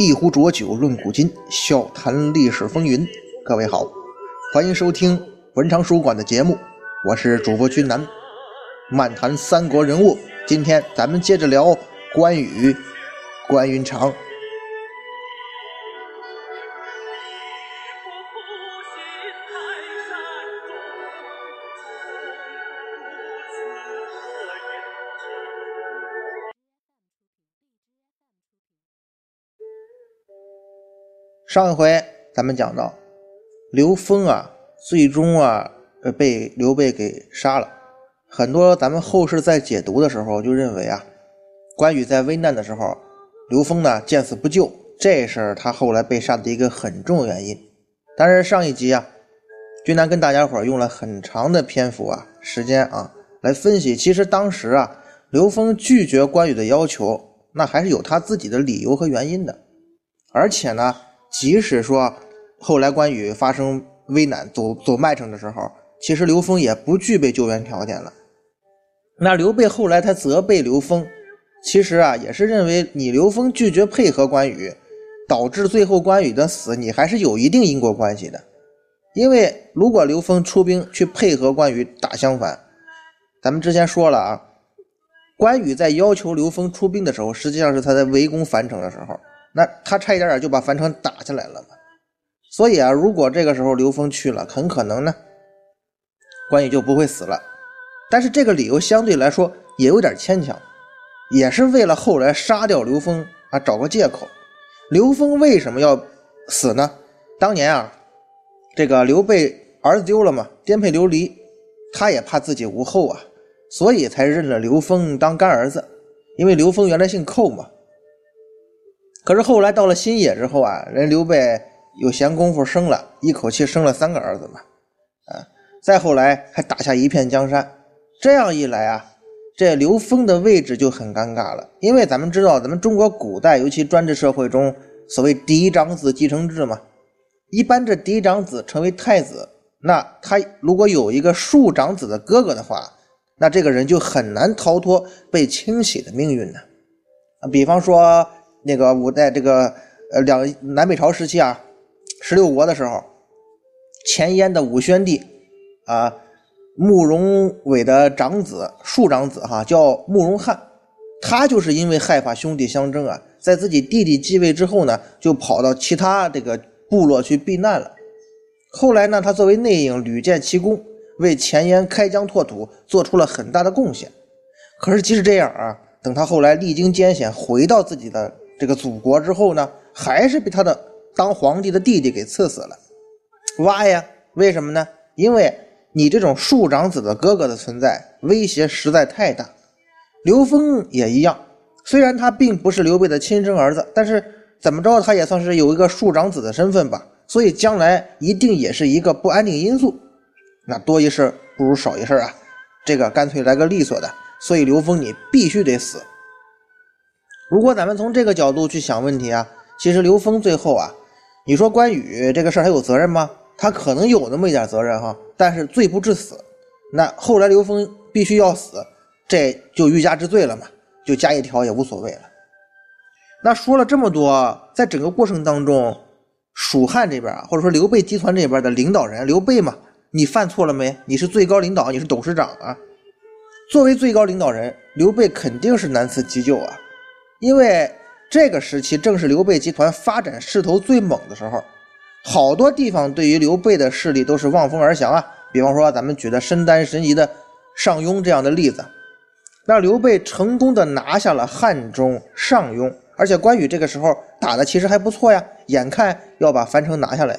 一壶浊酒论古今，笑谈历史风云。各位好，欢迎收听文昌书馆的节目，我是主播君南，漫谈三国人物。今天咱们接着聊关羽、关云长。上一回咱们讲到，刘封啊，最终啊，被刘备给杀了。很多咱们后世在解读的时候就认为啊，关羽在危难的时候，刘封呢见死不救，这是他后来被杀的一个很重要原因。但是上一集啊，君南跟大家伙用了很长的篇幅啊，时间啊，来分析，其实当时啊，刘封拒绝关羽的要求，那还是有他自己的理由和原因的，而且呢。即使说后来关羽发生危难走走麦城的时候，其实刘封也不具备救援条件了。那刘备后来他责备刘封，其实啊也是认为你刘封拒绝配合关羽，导致最后关羽的死，你还是有一定因果关系的。因为如果刘封出兵去配合关羽打襄樊，咱们之前说了啊，关羽在要求刘封出兵的时候，实际上是他在围攻樊城的时候。那他差一点点就把樊城打下来了嘛，所以啊，如果这个时候刘封去了，很可能呢，关羽就不会死了。但是这个理由相对来说也有点牵强，也是为了后来杀掉刘封啊找个借口。刘封为什么要死呢？当年啊，这个刘备儿子丢了嘛，颠沛流离，他也怕自己无后啊，所以才认了刘封当干儿子。因为刘封原来姓寇嘛。可是后来到了新野之后啊，人刘备有闲工夫生了一口气生了三个儿子嘛，啊，再后来还打下一片江山，这样一来啊，这刘封的位置就很尴尬了。因为咱们知道，咱们中国古代尤其专制社会中，所谓嫡长子继承制嘛，一般这嫡长子成为太子，那他如果有一个庶长子的哥哥的话，那这个人就很难逃脱被清洗的命运呢。啊，比方说。那个五代这个呃两南北朝时期啊，十六国的时候，前燕的武宣帝啊，慕容伟的长子庶长子哈叫慕容翰，他就是因为害怕兄弟相争啊，在自己弟弟继位之后呢，就跑到其他这个部落去避难了。后来呢，他作为内应屡建奇功，为前燕开疆拓土做出了很大的贡献。可是即使这样啊，等他后来历经艰险回到自己的。这个祖国之后呢，还是被他的当皇帝的弟弟给赐死了。挖呀？为什么呢？因为你这种庶长子的哥哥的存在，威胁实在太大。刘封也一样，虽然他并不是刘备的亲生儿子，但是怎么着，他也算是有一个庶长子的身份吧。所以将来一定也是一个不安定因素。那多一事不如少一事啊，这个干脆来个利索的。所以刘封你必须得死。如果咱们从这个角度去想问题啊，其实刘封最后啊，你说关羽这个事儿还有责任吗？他可能有那么一点责任哈，但是罪不至死。那后来刘封必须要死，这就欲加之罪了嘛，就加一条也无所谓了。那说了这么多，在整个过程当中，蜀汉这边啊，或者说刘备集团这边的领导人刘备嘛，你犯错了没？你是最高领导，你是董事长啊。作为最高领导人，刘备肯定是难辞其咎啊。因为这个时期正是刘备集团发展势头最猛的时候，好多地方对于刘备的势力都是望风而降啊。比方说咱们举的身单神仪的上庸这样的例子，那刘备成功的拿下了汉中、上庸，而且关羽这个时候打的其实还不错呀，眼看要把樊城拿下来。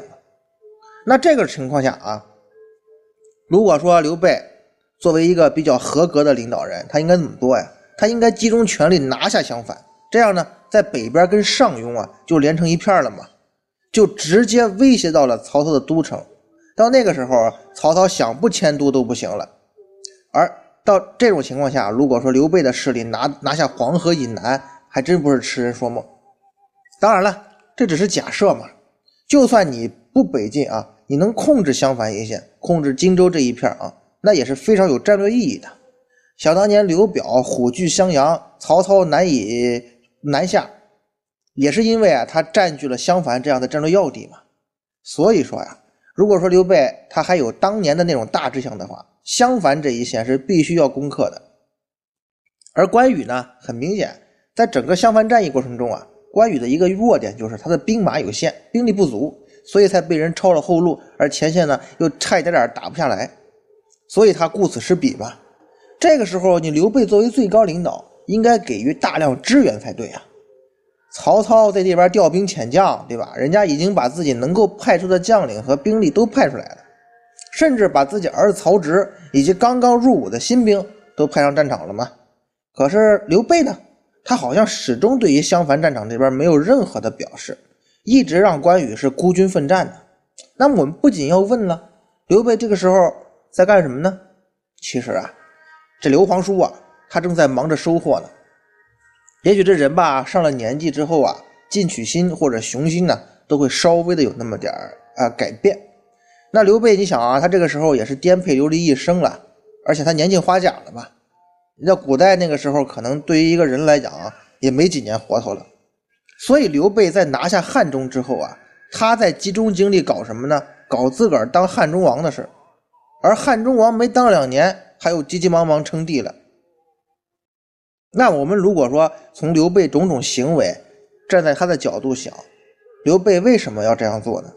那这个情况下啊，如果说刘备作为一个比较合格的领导人，他应该怎么做呀？他应该集中全力拿下襄樊。这样呢，在北边跟上庸啊就连成一片了嘛，就直接威胁到了曹操的都城。到那个时候，曹操想不迁都都不行了。而到这种情况下，如果说刘备的势力拿拿下黄河以南，还真不是痴人说梦。当然了，这只是假设嘛。就算你不北进啊，你能控制襄樊一线，控制荆州这一片啊，那也是非常有战略意义的。想当年刘表虎踞襄阳，曹操难以。南下，也是因为啊，他占据了襄樊这样的战略要地嘛。所以说呀，如果说刘备他还有当年的那种大志向的话，襄樊这一线是必须要攻克的。而关羽呢，很明显，在整个襄樊战役过程中啊，关羽的一个弱点就是他的兵马有限，兵力不足，所以才被人抄了后路，而前线呢又差一点点打不下来，所以他顾此失彼吧。这个时候，你刘备作为最高领导，应该给予大量支援才对啊。曹操在这边调兵遣将，对吧？人家已经把自己能够派出的将领和兵力都派出来了，甚至把自己儿子曹植以及刚刚入伍的新兵都派上战场了嘛。可是刘备呢，他好像始终对于襄樊战场这边没有任何的表示，一直让关羽是孤军奋战的。那么我们不仅要问了，刘备这个时候在干什么呢？其实啊。这刘皇叔啊，他正在忙着收获呢。也许这人吧，上了年纪之后啊，进取心或者雄心呢，都会稍微的有那么点儿啊改变。那刘备，你想啊，他这个时候也是颠沛流离一生了，而且他年近花甲了吧？那古代那个时候，可能对于一个人来讲啊，也没几年活头了。所以刘备在拿下汉中之后啊，他在集中精力搞什么呢？搞自个儿当汉中王的事而汉中王没当两年。还又急急忙忙称帝了。那我们如果说从刘备种种行为，站在他的角度想，刘备为什么要这样做呢？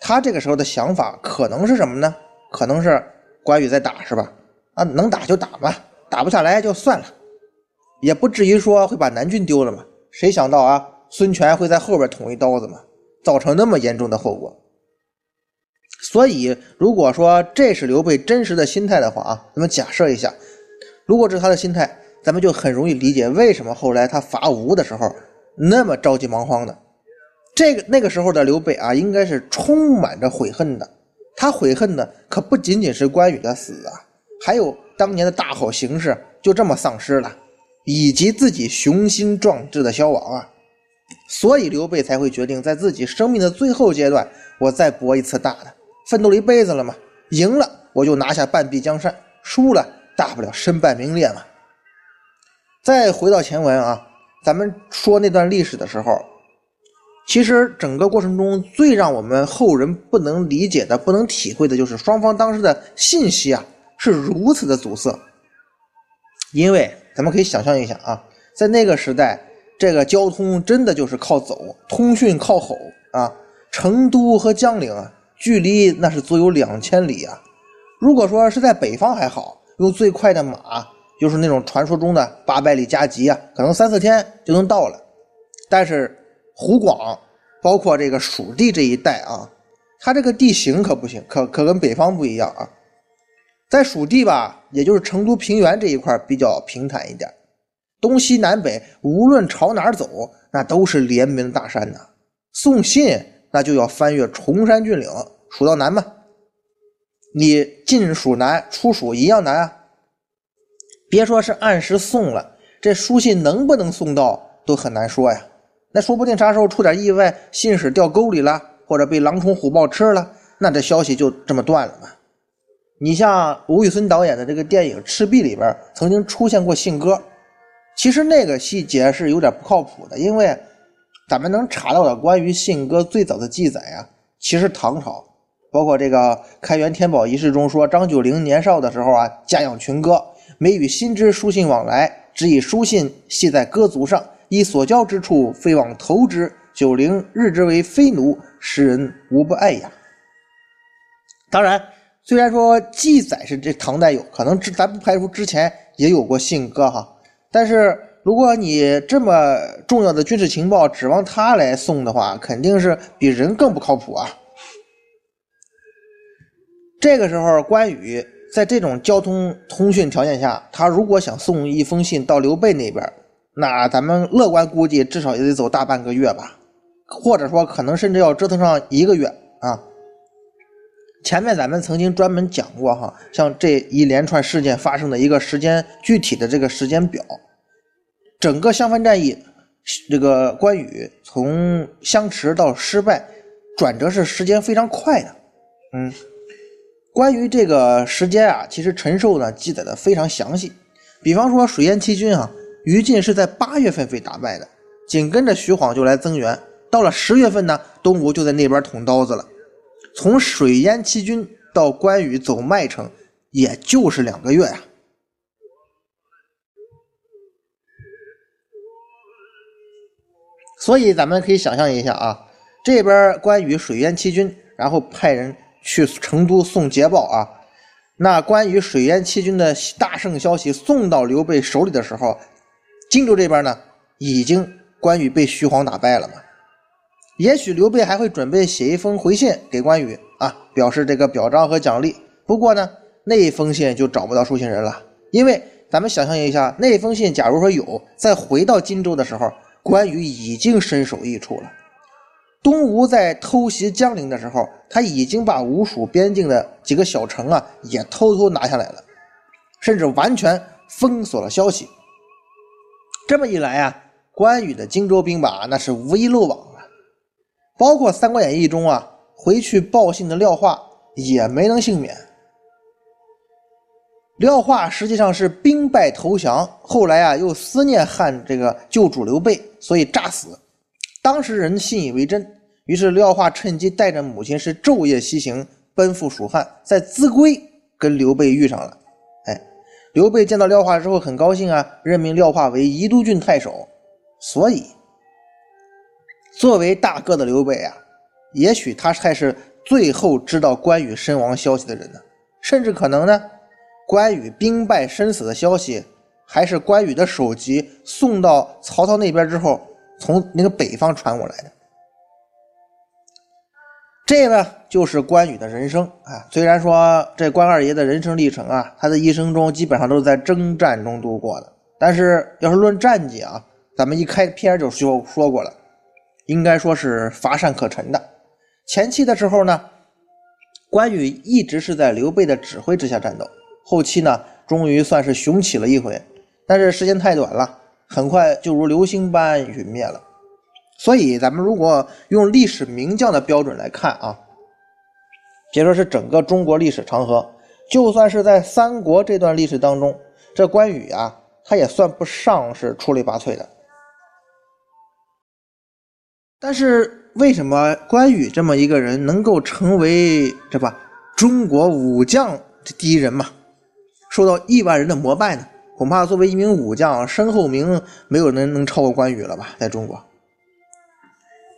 他这个时候的想法可能是什么呢？可能是关羽在打是吧？啊，能打就打吧，打不下来就算了，也不至于说会把南郡丢了嘛。谁想到啊，孙权会在后边捅一刀子嘛，造成那么严重的后果。所以，如果说这是刘备真实的心态的话啊，咱们假设一下，如果是他的心态，咱们就很容易理解为什么后来他伐吴的时候那么着急忙慌的。这个那个时候的刘备啊，应该是充满着悔恨的。他悔恨的可不仅仅是关羽的死啊，还有当年的大好形势就这么丧失了，以及自己雄心壮志的消亡啊。所以刘备才会决定在自己生命的最后阶段，我再搏一次大的。奋斗了一辈子了嘛，赢了我就拿下半壁江山，输了大不了身败名裂嘛。再回到前文啊，咱们说那段历史的时候，其实整个过程中最让我们后人不能理解的、不能体会的，就是双方当时的信息啊是如此的阻塞。因为咱们可以想象一下啊，在那个时代，这个交通真的就是靠走，通讯靠吼啊，成都和江陵啊。距离那是足有两千里啊！如果说是在北方还好，用最快的马，就是那种传说中的八百里加急啊，可能三四天就能到了。但是湖广，包括这个蜀地这一带啊，它这个地形可不行，可可跟北方不一样啊。在蜀地吧，也就是成都平原这一块比较平坦一点，东西南北无论朝哪走，那都是连绵大山呐。送信。那就要翻越崇山峻岭，蜀道难吗？你进蜀难，出蜀一样难啊！别说是按时送了，这书信能不能送到都很难说呀。那说不定啥时候出点意外，信使掉沟里了，或者被狼虫虎豹吃了，那这消息就这么断了嘛。你像吴宇森导演的这个电影《赤壁》里边曾经出现过信鸽，其实那个细节是有点不靠谱的，因为。咱们能查到的关于信鸽最早的记载啊，其实唐朝，包括这个开元天宝遗事中说，张九龄年少的时候啊，家养群鸽，每与新之书信往来，只以书信系在鸽足上，依所交之处飞往投之。九龄日之为飞奴，世人无不爱呀。当然，虽然说记载是这唐代有可能，咱不排除之前也有过信鸽哈，但是。如果你这么重要的军事情报指望他来送的话，肯定是比人更不靠谱啊。这个时候，关羽在这种交通通讯条件下，他如果想送一封信到刘备那边，那咱们乐观估计至少也得走大半个月吧，或者说可能甚至要折腾上一个月啊。前面咱们曾经专门讲过哈，像这一连串事件发生的一个时间具体的这个时间表。整个襄樊战役，这个关羽从相持到失败，转折是时间非常快的。嗯，关于这个时间啊，其实陈寿呢记载的非常详细。比方说水淹七军啊，于禁是在八月份被打败的，紧跟着徐晃就来增援。到了十月份呢，东吴就在那边捅刀子了。从水淹七军到关羽走麦城，也就是两个月呀。所以咱们可以想象一下啊，这边关羽水淹七军，然后派人去成都送捷报啊。那关羽水淹七军的大胜消息送到刘备手里的时候，荆州这边呢，已经关羽被徐晃打败了嘛。也许刘备还会准备写一封回信给关羽啊，表示这个表彰和奖励。不过呢，那封信就找不到书信人了，因为咱们想象一下，那封信假如说有，再回到荆州的时候。关羽已经身首异处了。东吴在偷袭江陵的时候，他已经把吴蜀边境的几个小城啊也偷偷拿下来了，甚至完全封锁了消息。这么一来啊，关羽的荆州兵马那是无一漏网啊。包括《三国演义》中啊，回去报信的廖化也没能幸免。廖化实际上是兵败投降，后来啊又思念汉这个旧主刘备，所以诈死。当时人信以为真，于是廖化趁机带着母亲是昼夜西行，奔赴蜀汉，在秭归跟刘备遇上了。哎，刘备见到廖化之后很高兴啊，任命廖化为宜都郡太守。所以，作为大哥的刘备啊，也许他才是最后知道关羽身亡消息的人呢，甚至可能呢。关羽兵败身死的消息，还是关羽的首级送到曹操那边之后，从那个北方传过来的。这呢，就是关羽的人生啊。虽然说这关二爷的人生历程啊，他的一生中基本上都是在征战中度过的，但是要是论战绩啊，咱们一开篇就说说过了，应该说是乏善可陈的。前期的时候呢，关羽一直是在刘备的指挥之下战斗。后期呢，终于算是雄起了一回，但是时间太短了，很快就如流星般陨灭了。所以，咱们如果用历史名将的标准来看啊，别说是整个中国历史长河，就算是在三国这段历史当中，这关羽啊，他也算不上是出类拔萃的。但是，为什么关羽这么一个人能够成为这吧中国武将这第一人嘛？受到亿万人的膜拜呢，恐怕作为一名武将，身后名没有人能超过关羽了吧？在中国，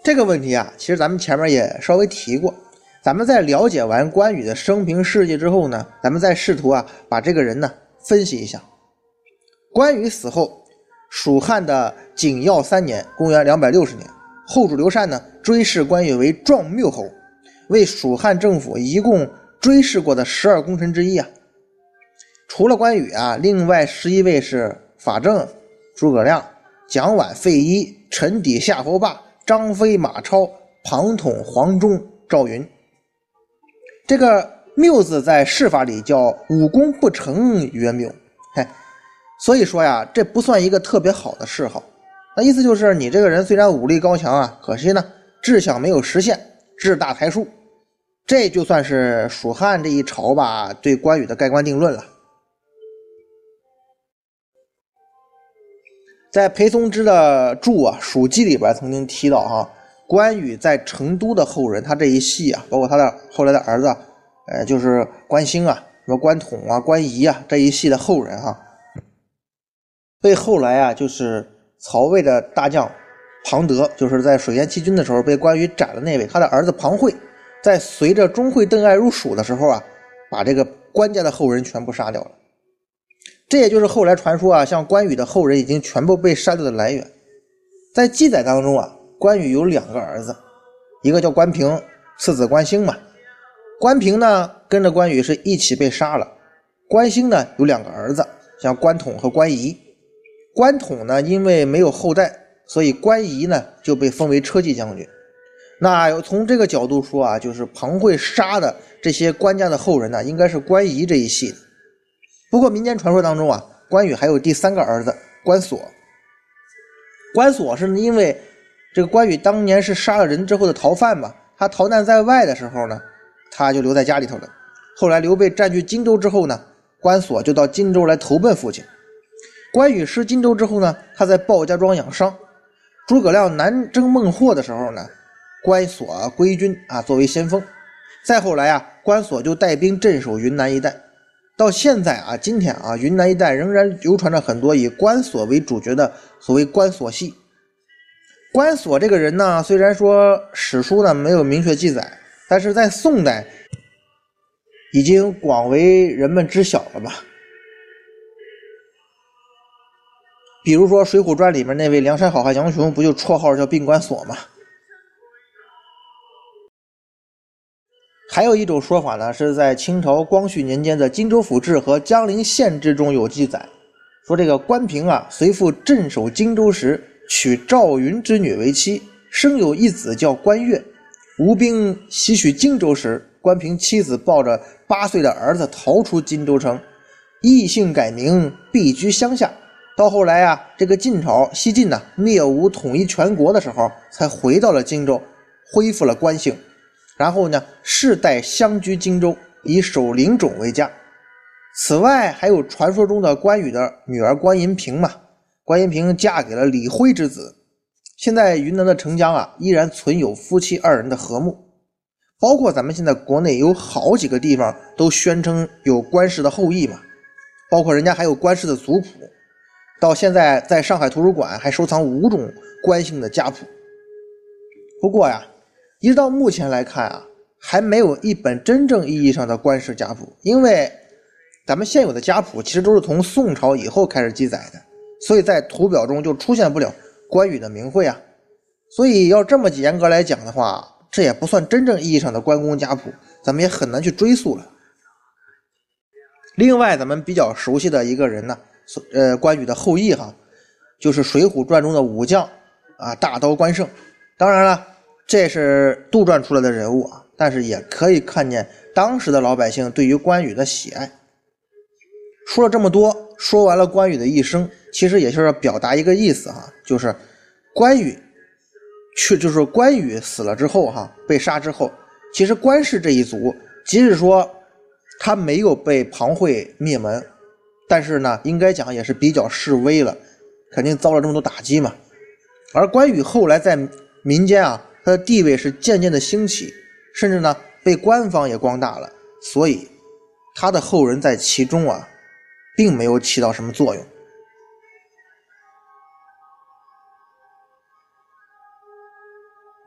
这个问题啊，其实咱们前面也稍微提过。咱们在了解完关羽的生平事迹之后呢，咱们再试图啊把这个人呢分析一下。关羽死后，蜀汉的景耀三年（公元两百六十年），后主刘禅呢追谥关羽为壮缪侯，为蜀汉政府一共追谥过的十二功臣之一啊。除了关羽啊，另外十一位是法正、诸葛亮、蒋琬、费祎、陈祗、夏侯霸、张飞、马超、庞统、黄忠、赵云。这个“谬”字在谥法里叫武功不成曰谬，嘿，所以说呀，这不算一个特别好的谥号。那意思就是你这个人虽然武力高强啊，可惜呢志向没有实现，志大才疏。这就算是蜀汉这一朝吧，对关羽的盖棺定论了。在裴松之的著《啊《蜀记》里边曾经提到哈，关羽在成都的后人，他这一系啊，包括他的后来的儿子，呃，就是关兴啊，什么关统啊、关仪啊这一系的后人哈，被后来啊，就是曹魏的大将庞德，就是在水淹七军的时候被关羽斩了那位，他的儿子庞会，在随着钟会、邓艾入蜀的时候啊，把这个关家的后人全部杀掉了。这也就是后来传说啊，像关羽的后人已经全部被杀掉的来源。在记载当中啊，关羽有两个儿子，一个叫关平，次子关兴嘛。关平呢跟着关羽是一起被杀了。关兴呢有两个儿子，像关统和关仪。关统呢因为没有后代，所以关仪呢就被封为车骑将军。那从这个角度说啊，就是庞会杀的这些关家的后人呢，应该是关仪这一系的。不过民间传说当中啊，关羽还有第三个儿子关索。关索是因为这个关羽当年是杀了人之后的逃犯嘛，他逃难在外的时候呢，他就留在家里头了。后来刘备占据荆州之后呢，关索就到荆州来投奔父亲。关羽失荆州之后呢，他在鲍家庄养伤。诸葛亮南征孟获的时候呢，关索归军啊，作为先锋。再后来啊，关索就带兵镇守云南一带。到现在啊，今天啊，云南一带仍然流传着很多以关索为主角的所谓关索戏。关索这个人呢，虽然说史书呢没有明确记载，但是在宋代已经广为人们知晓了吧？比如说《水浒传》里面那位梁山好汉杨雄，不就绰号叫病关索吗？还有一种说法呢，是在清朝光绪年间的《荆州府志》和《江陵县志》中有记载，说这个关平啊，随父镇守荆州时，娶赵云之女为妻，生有一子叫关岳。吴兵袭取荆州时，关平妻子抱着八岁的儿子逃出荆州城，异姓改名，避居乡下。到后来啊，这个晋朝西晋呢灭吴统一全国的时候，才回到了荆州，恢复了关姓，然后呢世代相居荆州，以守灵种为家。此外，还有传说中的关羽的女儿关银平嘛，关银平嫁给了李辉之子。现在云南的澄江啊，依然存有夫妻二人的和睦，包括咱们现在国内有好几个地方都宣称有关氏的后裔嘛，包括人家还有关氏的族谱。到现在，在上海图书馆还收藏五种关姓的家谱。不过呀，一直到目前来看啊，还没有一本真正意义上的关氏家谱，因为咱们现有的家谱其实都是从宋朝以后开始记载的，所以在图表中就出现不了关羽的名讳啊。所以要这么严格来讲的话，这也不算真正意义上的关公家谱，咱们也很难去追溯了。另外，咱们比较熟悉的一个人呢。呃，关羽的后裔哈，就是《水浒传》中的武将啊，大刀关胜。当然了，这是杜撰出来的人物啊，但是也可以看见当时的老百姓对于关羽的喜爱。说了这么多，说完了关羽的一生，其实也就是表达一个意思哈，就是关羽去，就是关羽死了之后哈，被杀之后，其实关氏这一族，即使说他没有被庞会灭门。但是呢，应该讲也是比较示威了，肯定遭了这么多打击嘛。而关羽后来在民间啊，他的地位是渐渐的兴起，甚至呢被官方也光大了，所以他的后人在其中啊，并没有起到什么作用。